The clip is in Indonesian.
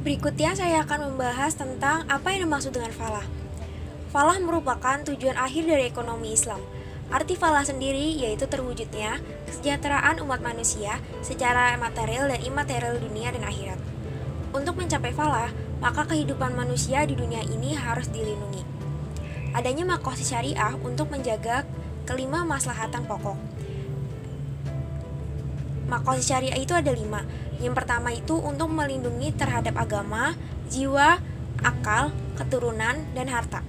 Berikutnya saya akan membahas tentang apa yang dimaksud dengan falah. Falah merupakan tujuan akhir dari ekonomi Islam. Arti falah sendiri yaitu terwujudnya kesejahteraan umat manusia secara material dan imaterial dunia dan akhirat. Untuk mencapai falah, maka kehidupan manusia di dunia ini harus dilindungi. Adanya makosi syariah untuk menjaga kelima maslahatan pokok. Makosi syariah itu ada lima. Yang pertama itu untuk melindungi terhadap agama, jiwa, akal, keturunan, dan harta.